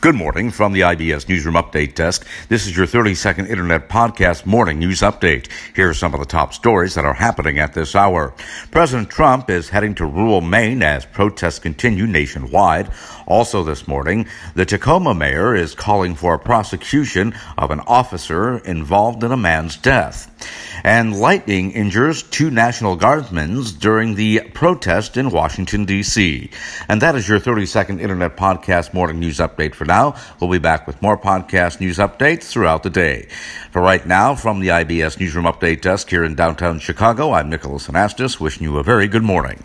Good morning from the IBS Newsroom Update Desk. This is your 30 second Internet Podcast Morning News Update. Here are some of the top stories that are happening at this hour. President Trump is heading to rural Maine as protests continue nationwide. Also this morning, the Tacoma mayor is calling for a prosecution of an officer involved in a man's death. And lightning injures two National Guardsmen during the protest in Washington, D.C. And that is your 30 second Internet Podcast Morning News Update for now. We'll be back with more podcast news updates throughout the day. For right now, from the IBS Newsroom Update Desk here in downtown Chicago, I'm Nicholas Anastas, wishing you a very good morning.